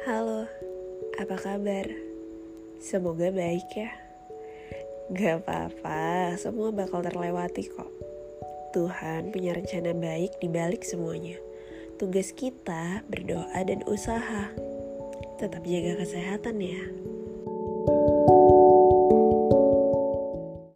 Halo, apa kabar? Semoga baik ya. Gak apa-apa, semua bakal terlewati kok. Tuhan punya rencana baik di balik semuanya. Tugas kita berdoa dan usaha. Tetap jaga kesehatan ya.